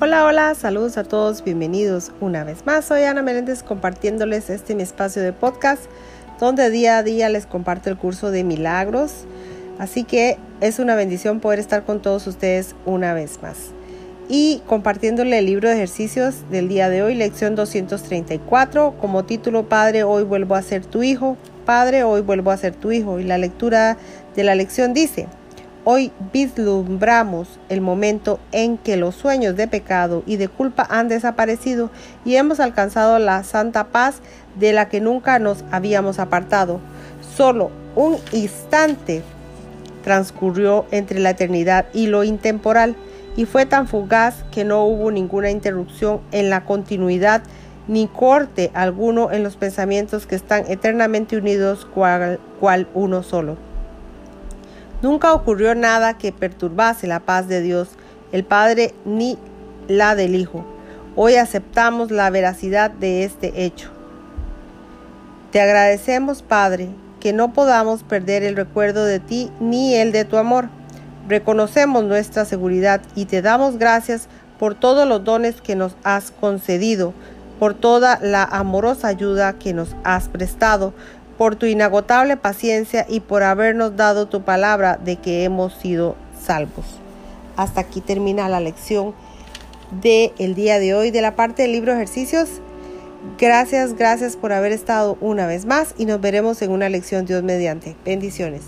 Hola, hola, saludos a todos, bienvenidos una vez más. Soy Ana Meléndez compartiéndoles este mi espacio de podcast donde día a día les comparto el curso de milagros. Así que es una bendición poder estar con todos ustedes una vez más. Y compartiéndole el libro de ejercicios del día de hoy, lección 234, como título Padre, hoy vuelvo a ser tu hijo. Padre, hoy vuelvo a ser tu hijo. Y la lectura de la lección dice, Hoy vislumbramos el momento en que los sueños de pecado y de culpa han desaparecido y hemos alcanzado la santa paz de la que nunca nos habíamos apartado. Solo un instante transcurrió entre la eternidad y lo intemporal y fue tan fugaz que no hubo ninguna interrupción en la continuidad ni corte alguno en los pensamientos que están eternamente unidos cual, cual uno solo. Nunca ocurrió nada que perturbase la paz de Dios, el Padre, ni la del Hijo. Hoy aceptamos la veracidad de este hecho. Te agradecemos, Padre, que no podamos perder el recuerdo de ti ni el de tu amor. Reconocemos nuestra seguridad y te damos gracias por todos los dones que nos has concedido, por toda la amorosa ayuda que nos has prestado, por tu inagotable paciencia y por habernos dado tu palabra de que hemos sido salvos. Hasta aquí termina la lección del el día de hoy de la parte del libro ejercicios. Gracias, gracias por haber estado una vez más y nos veremos en una lección Dios mediante. Bendiciones.